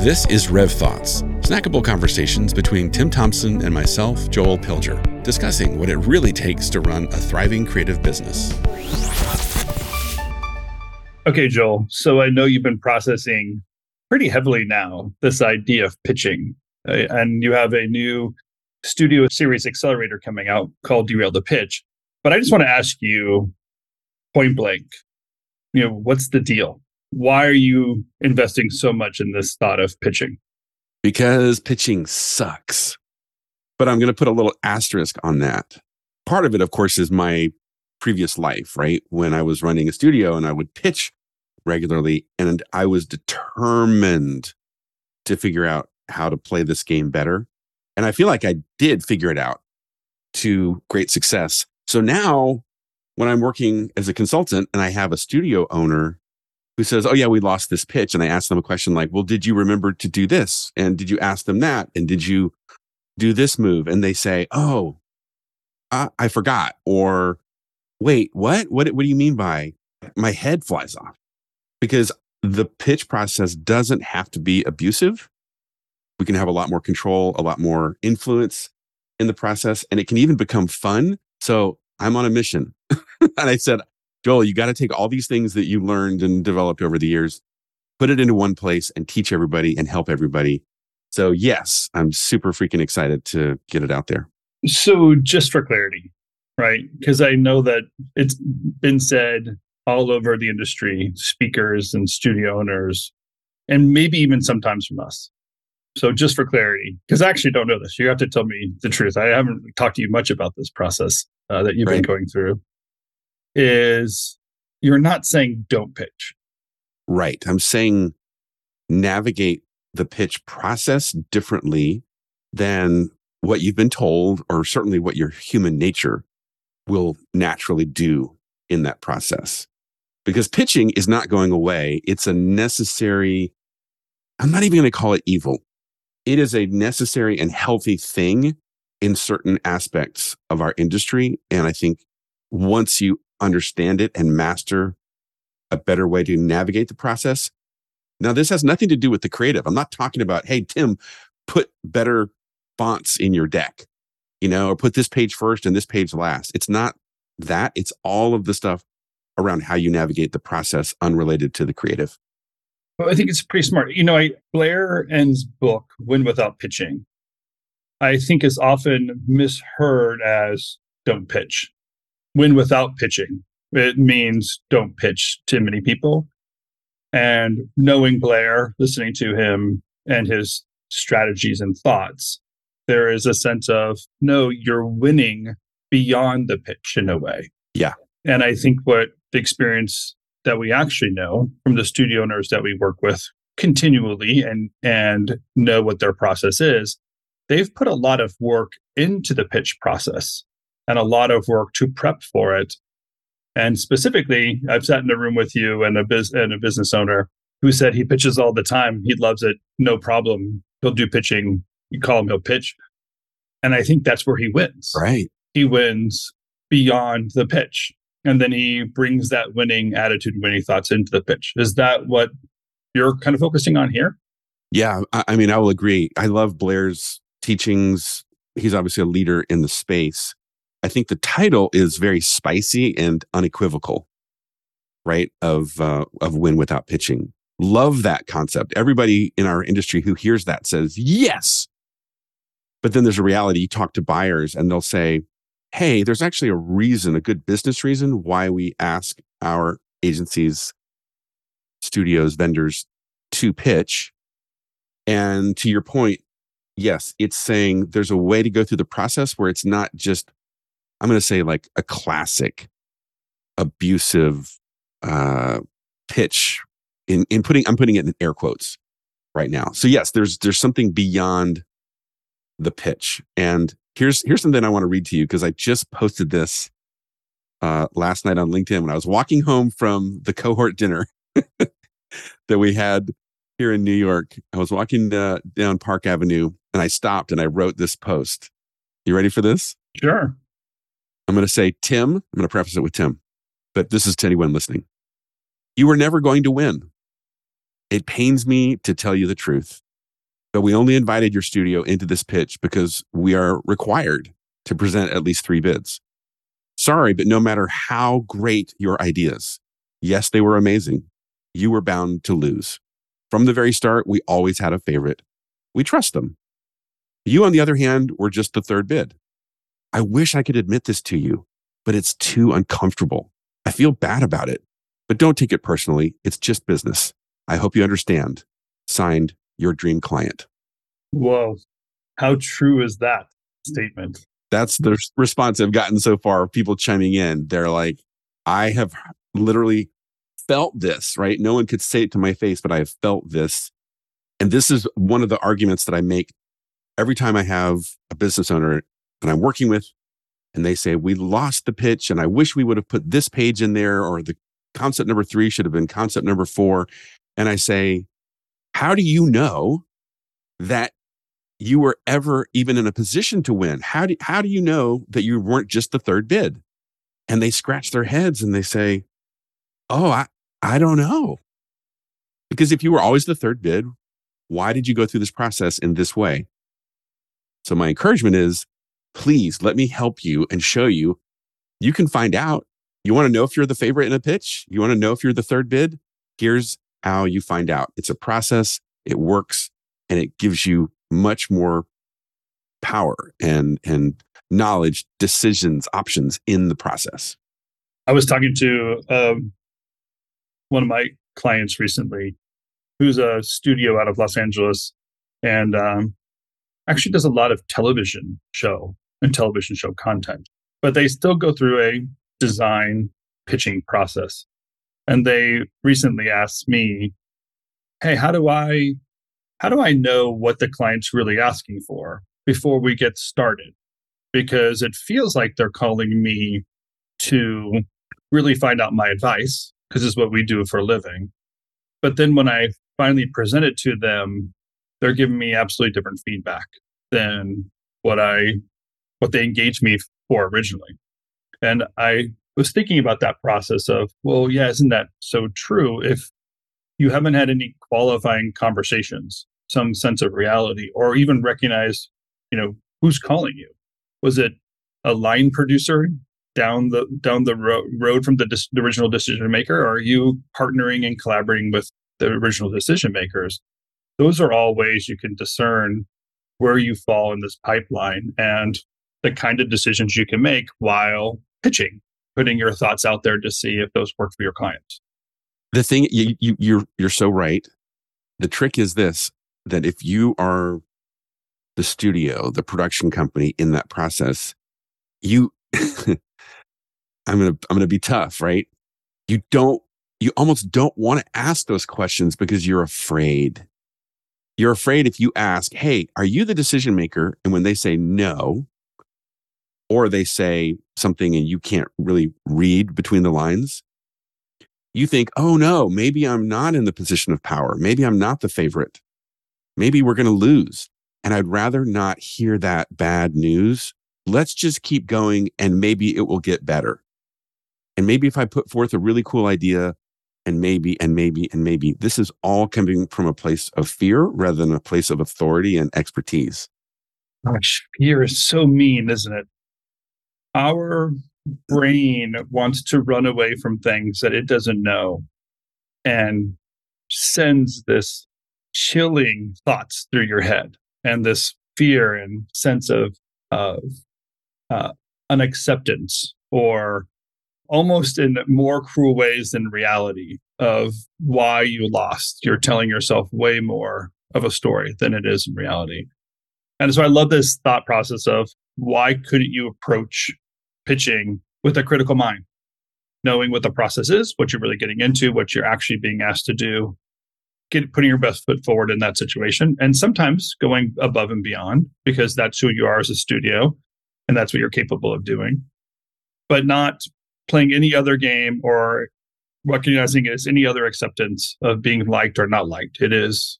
This is Rev Thoughts, snackable conversations between Tim Thompson and myself, Joel Pilger, discussing what it really takes to run a thriving creative business. Okay, Joel. So I know you've been processing pretty heavily now this idea of pitching, uh, and you have a new studio series accelerator coming out called Derail the Pitch. But I just want to ask you point blank, you know, what's the deal? Why are you investing so much in this thought of pitching? Because pitching sucks. But I'm going to put a little asterisk on that. Part of it, of course, is my previous life, right? When I was running a studio and I would pitch regularly, and I was determined to figure out how to play this game better. And I feel like I did figure it out to great success. So now, when I'm working as a consultant and I have a studio owner who says, Oh, yeah, we lost this pitch. And I ask them a question like, Well, did you remember to do this? And did you ask them that? And did you do this move? And they say, Oh, I, I forgot. Or, Wait, what? What, what do you mean by my head flies off? Because the pitch process doesn't have to be abusive. We can have a lot more control, a lot more influence in the process, and it can even become fun. So I'm on a mission. and I said, Joel, you got to take all these things that you learned and developed over the years, put it into one place and teach everybody and help everybody. So, yes, I'm super freaking excited to get it out there. So, just for clarity, right? Because I know that it's been said all over the industry, speakers and studio owners, and maybe even sometimes from us. So, just for clarity, because I actually don't know this, you have to tell me the truth. I haven't talked to you much about this process uh, that you've right. been going through is you're not saying don't pitch. Right. I'm saying navigate the pitch process differently than what you've been told, or certainly what your human nature will naturally do in that process. Because pitching is not going away. It's a necessary, I'm not even going to call it evil. It is a necessary and healthy thing in certain aspects of our industry. And I think once you understand it and master a better way to navigate the process. Now, this has nothing to do with the creative. I'm not talking about, hey, Tim, put better fonts in your deck, you know, or put this page first and this page last. It's not that. It's all of the stuff around how you navigate the process unrelated to the creative. Well, I think it's pretty smart. You know, I, Blair Enns' book, Win Without Pitching, I think is often misheard as don't pitch win without pitching. It means don't pitch to many people. And knowing Blair, listening to him and his strategies and thoughts, there is a sense of no, you're winning beyond the pitch in a way. Yeah. And I think what the experience that we actually know from the studio owners that we work with continually and and know what their process is, they've put a lot of work into the pitch process and a lot of work to prep for it. And specifically, I've sat in a room with you and a, biz- and a business owner who said he pitches all the time. He loves it, no problem. He'll do pitching. You call him, he'll pitch. And I think that's where he wins. Right. He wins beyond the pitch. And then he brings that winning attitude, winning thoughts into the pitch. Is that what you're kind of focusing on here? Yeah. I mean, I will agree. I love Blair's teachings. He's obviously a leader in the space. I think the title is very spicy and unequivocal, right? Of uh, of win without pitching. Love that concept. Everybody in our industry who hears that says yes. But then there's a reality. You talk to buyers and they'll say, "Hey, there's actually a reason, a good business reason why we ask our agencies, studios, vendors to pitch." And to your point, yes, it's saying there's a way to go through the process where it's not just I'm going to say like a classic abusive uh, pitch in, in putting, I'm putting it in air quotes right now. So yes, there's, there's something beyond the pitch. And here's, here's something I want to read to you because I just posted this uh, last night on LinkedIn when I was walking home from the cohort dinner that we had here in New York. I was walking uh, down Park Avenue and I stopped and I wrote this post. You ready for this? Sure. I'm going to say, Tim, I'm going to preface it with Tim, but this is to anyone listening. You were never going to win. It pains me to tell you the truth. but we only invited your studio into this pitch because we are required to present at least three bids. Sorry, but no matter how great your ideas, yes, they were amazing, you were bound to lose. From the very start, we always had a favorite. We trust them. You, on the other hand, were just the third bid. I wish I could admit this to you, but it's too uncomfortable. I feel bad about it, but don't take it personally. It's just business. I hope you understand. Signed, your dream client. Whoa. How true is that statement? That's the response I've gotten so far. People chiming in. They're like, I have literally felt this, right? No one could say it to my face, but I have felt this. And this is one of the arguments that I make every time I have a business owner that I'm working with and they say, We lost the pitch and I wish we would have put this page in there or the concept number three should have been concept number four. And I say, How do you know that you were ever even in a position to win? How do, how do you know that you weren't just the third bid? And they scratch their heads and they say, Oh, I, I don't know. Because if you were always the third bid, why did you go through this process in this way? So my encouragement is please let me help you and show you. You can find out. You want to know if you're the favorite in a pitch? You want to know if you're the third bid? Here's how you find out. It's a process, it works, and it gives you much more power and, and knowledge, decisions, options in the process. I was talking to um, one of my clients recently who's a studio out of Los Angeles and um, actually does a lot of television show and television show content, but they still go through a design pitching process. And they recently asked me, "Hey, how do I how do I know what the client's really asking for before we get started?" Because it feels like they're calling me to really find out my advice because it's what we do for a living. But then when I finally present it to them, they're giving me absolutely different feedback than what I what they engaged me for originally. And I was thinking about that process of, well, yeah, isn't that so true? If you haven't had any qualifying conversations, some sense of reality, or even recognize, you know, who's calling you? Was it a line producer down the down the ro- road from the, dis- the original decision maker, or are you partnering and collaborating with the original decision makers? Those are all ways you can discern where you fall in this pipeline and the kind of decisions you can make while pitching, putting your thoughts out there to see if those work for your clients. The thing you, you you're you're so right. The trick is this that if you are the studio, the production company in that process, you I'm gonna I'm gonna be tough, right? You don't you almost don't want to ask those questions because you're afraid. You're afraid if you ask, Hey, are you the decision maker? And when they say no, or they say something and you can't really read between the lines, you think, oh no, maybe I'm not in the position of power. Maybe I'm not the favorite. Maybe we're going to lose. And I'd rather not hear that bad news. Let's just keep going and maybe it will get better. And maybe if I put forth a really cool idea and maybe and maybe and maybe this is all coming from a place of fear rather than a place of authority and expertise. Gosh, fear is so mean, isn't it? our brain wants to run away from things that it doesn't know and sends this chilling thoughts through your head and this fear and sense of of uh, unacceptance or almost in more cruel ways than reality of why you lost. You're telling yourself way more of a story than it is in reality. And so i love this thought process of why couldn't you approach pitching with a critical mind, knowing what the process is, what you're really getting into, what you're actually being asked to do, get putting your best foot forward in that situation, and sometimes going above and beyond because that's who you are as a studio and that's what you're capable of doing, but not playing any other game or recognizing it as any other acceptance of being liked or not liked. It is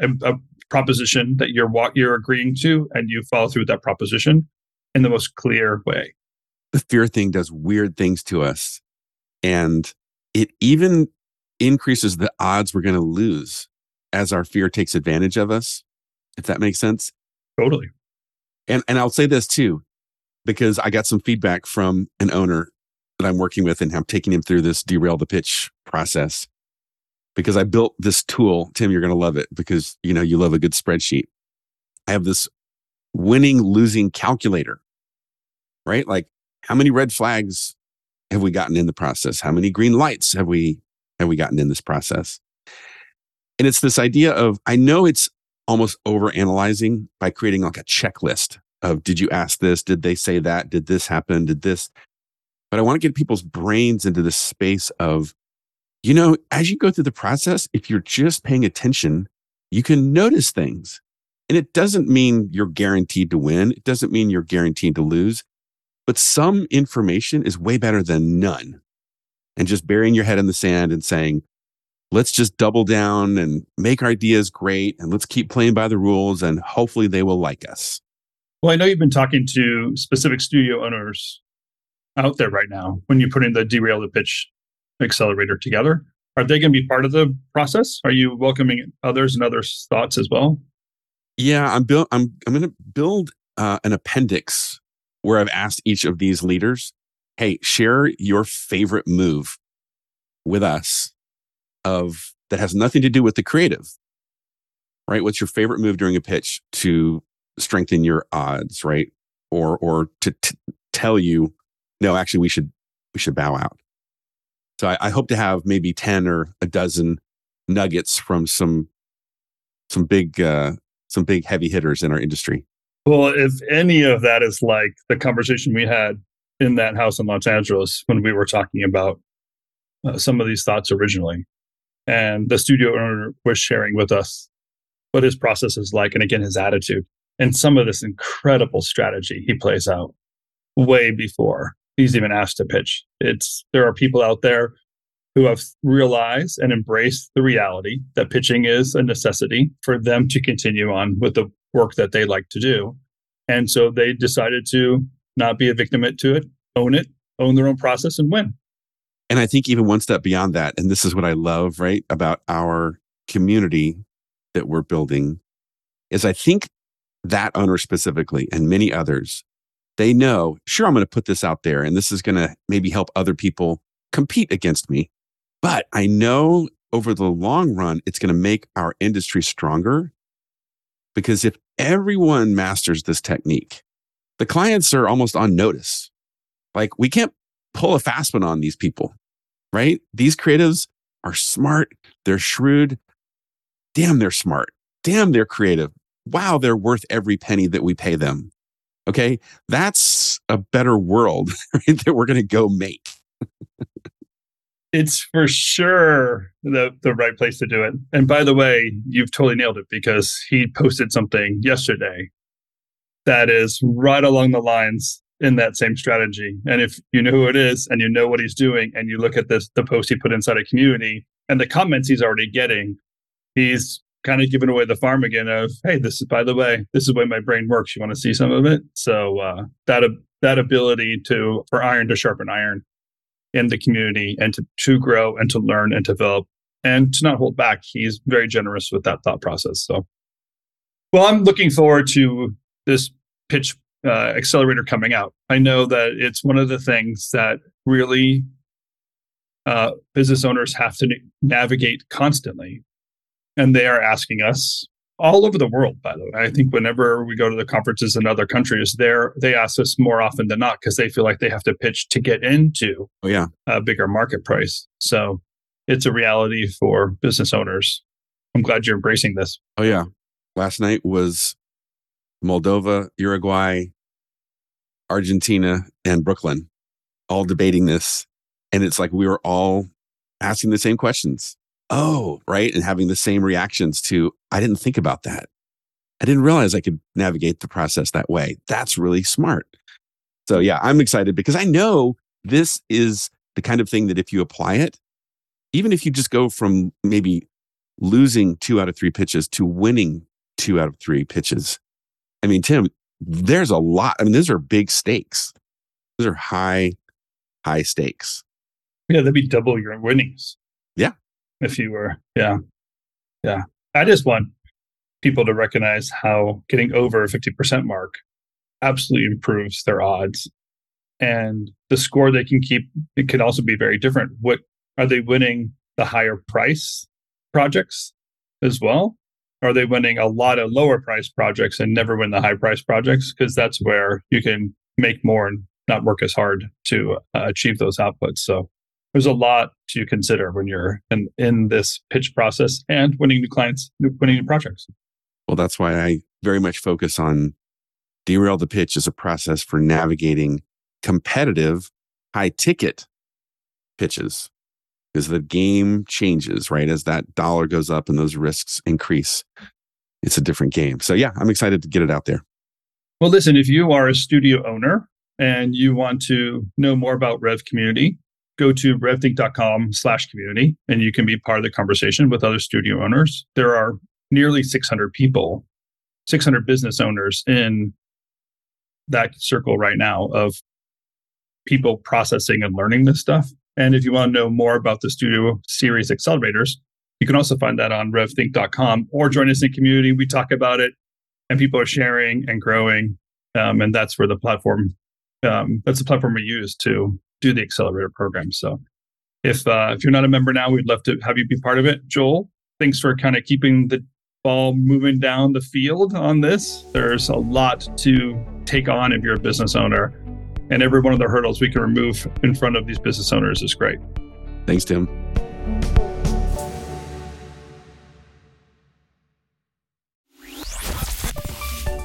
a, a proposition that you're what you're agreeing to, and you follow through with that proposition in the most clear way the fear thing does weird things to us. And it even increases the odds we're going to lose as our fear takes advantage of us. if that makes sense. Totally. And and I'll say this too, because I got some feedback from an owner that I'm working with and I'm taking him through this derail the pitch process. Because I built this tool, Tim, you're gonna love it because you know you love a good spreadsheet. I have this winning losing calculator, right? Like how many red flags have we gotten in the process? How many green lights have we have we gotten in this process? And it's this idea of I know it's almost over analyzing by creating like a checklist of did you ask this? Did they say that? Did this happen? Did this? But I want to get people's brains into the space of, you know, as you go through the process, if you're just paying attention, you can notice things. And it doesn't mean you're guaranteed to win. It doesn't mean you're guaranteed to lose. But some information is way better than none. And just burying your head in the sand and saying, let's just double down and make our ideas great and let's keep playing by the rules and hopefully they will like us. Well, I know you've been talking to specific studio owners out there right now when you're putting the derail the pitch accelerator together. Are they going to be part of the process? Are you welcoming others and others' thoughts as well? Yeah, I'm. I'm I'm going to build uh, an appendix where I've asked each of these leaders, hey, share your favorite move with us of that has nothing to do with the creative. Right? What's your favorite move during a pitch to strengthen your odds, right? Or or to t- tell you, no, actually we should we should bow out. So I, I hope to have maybe 10 or a dozen nuggets from some some big uh some big heavy hitters in our industry. Well, if any of that is like the conversation we had in that house in Los Angeles when we were talking about uh, some of these thoughts originally, and the studio owner was sharing with us what his process is like, and again, his attitude, and some of this incredible strategy he plays out way before he's even asked to pitch. It's there are people out there who have realized and embraced the reality that pitching is a necessity for them to continue on with the work that they like to do. And so they decided to not be a victim to it, own it, own their own process, and win. And I think even one step beyond that, and this is what I love, right, about our community that we're building, is I think that owner specifically and many others, they know, sure, I'm going to put this out there and this is going to maybe help other people compete against me. But I know over the long run, it's going to make our industry stronger because if everyone masters this technique, the clients are almost on notice. Like we can't pull a fast one on these people, right? These creatives are smart. They're shrewd. Damn, they're smart. Damn, they're creative. Wow, they're worth every penny that we pay them. Okay. That's a better world right, that we're going to go make. it's for sure the the right place to do it. And by the way, you've totally nailed it because he posted something yesterday that is right along the lines in that same strategy. And if you know who it is and you know what he's doing and you look at this the post he put inside a community and the comments he's already getting, he's kind of giving away the farm again of, hey, this is by the way, this is the way my brain works. You want to see some of it? So uh, that that ability to for iron to sharpen iron in the community and to, to grow and to learn and develop and to not hold back. He's very generous with that thought process. So, well, I'm looking forward to this pitch uh, accelerator coming out. I know that it's one of the things that really uh, business owners have to navigate constantly. And they are asking us all over the world, by the way. I think whenever we go to the conferences in other countries, there they ask us more often than not because they feel like they have to pitch to get into oh, yeah. a bigger market price. So it's a reality for business owners. I'm glad you're embracing this. Oh yeah. Last night was Moldova, Uruguay, Argentina, and Brooklyn all debating this. And it's like we were all asking the same questions oh, right. And having the same reactions to, I didn't think about that. I didn't realize I could navigate the process that way. That's really smart. So, yeah, I'm excited because I know this is the kind of thing that if you apply it, even if you just go from maybe losing two out of three pitches to winning two out of three pitches, I mean, Tim, there's a lot. I mean, those are big stakes. Those are high, high stakes. Yeah, that'd be double your winnings. If you were. Yeah. Yeah. I just want people to recognize how getting over a 50% mark absolutely improves their odds. And the score they can keep, it can also be very different. What are they winning the higher price projects as well? Are they winning a lot of lower price projects and never win the high price projects? Because that's where you can make more and not work as hard to uh, achieve those outputs. So there's a lot to consider when you're in, in this pitch process and winning new clients, winning new projects. Well, that's why I very much focus on derail the pitch as a process for navigating competitive, high ticket pitches. Because the game changes, right? As that dollar goes up and those risks increase, it's a different game. So, yeah, I'm excited to get it out there. Well, listen, if you are a studio owner and you want to know more about Rev Community, go to revthink.com slash community and you can be part of the conversation with other studio owners. There are nearly 600 people, 600 business owners in that circle right now of people processing and learning this stuff. And if you want to know more about the Studio Series accelerators, you can also find that on revthink.com or join us in community. We talk about it and people are sharing and growing. Um, and that's where the platform, um, that's the platform we use to do the accelerator program. So if, uh, if you're not a member now, we'd love to have you be part of it. Joel, thanks for kind of keeping the ball moving down the field on this. There's a lot to take on if you're a business owner. And every one of the hurdles we can remove in front of these business owners is great. Thanks, Tim.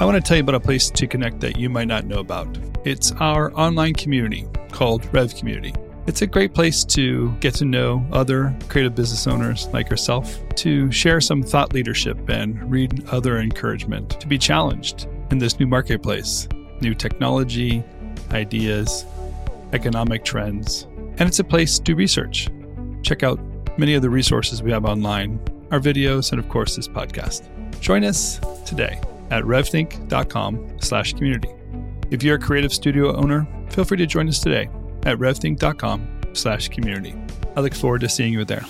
I want to tell you about a place to connect that you might not know about. It's our online community called Rev Community. It's a great place to get to know other creative business owners like yourself, to share some thought leadership and read other encouragement, to be challenged in this new marketplace, new technology, ideas, economic trends. And it's a place to research. Check out many of the resources we have online, our videos, and of course this podcast. Join us today at revthink.com slash community. If you're a creative studio owner, feel free to join us today at revthink.com slash community. I look forward to seeing you there.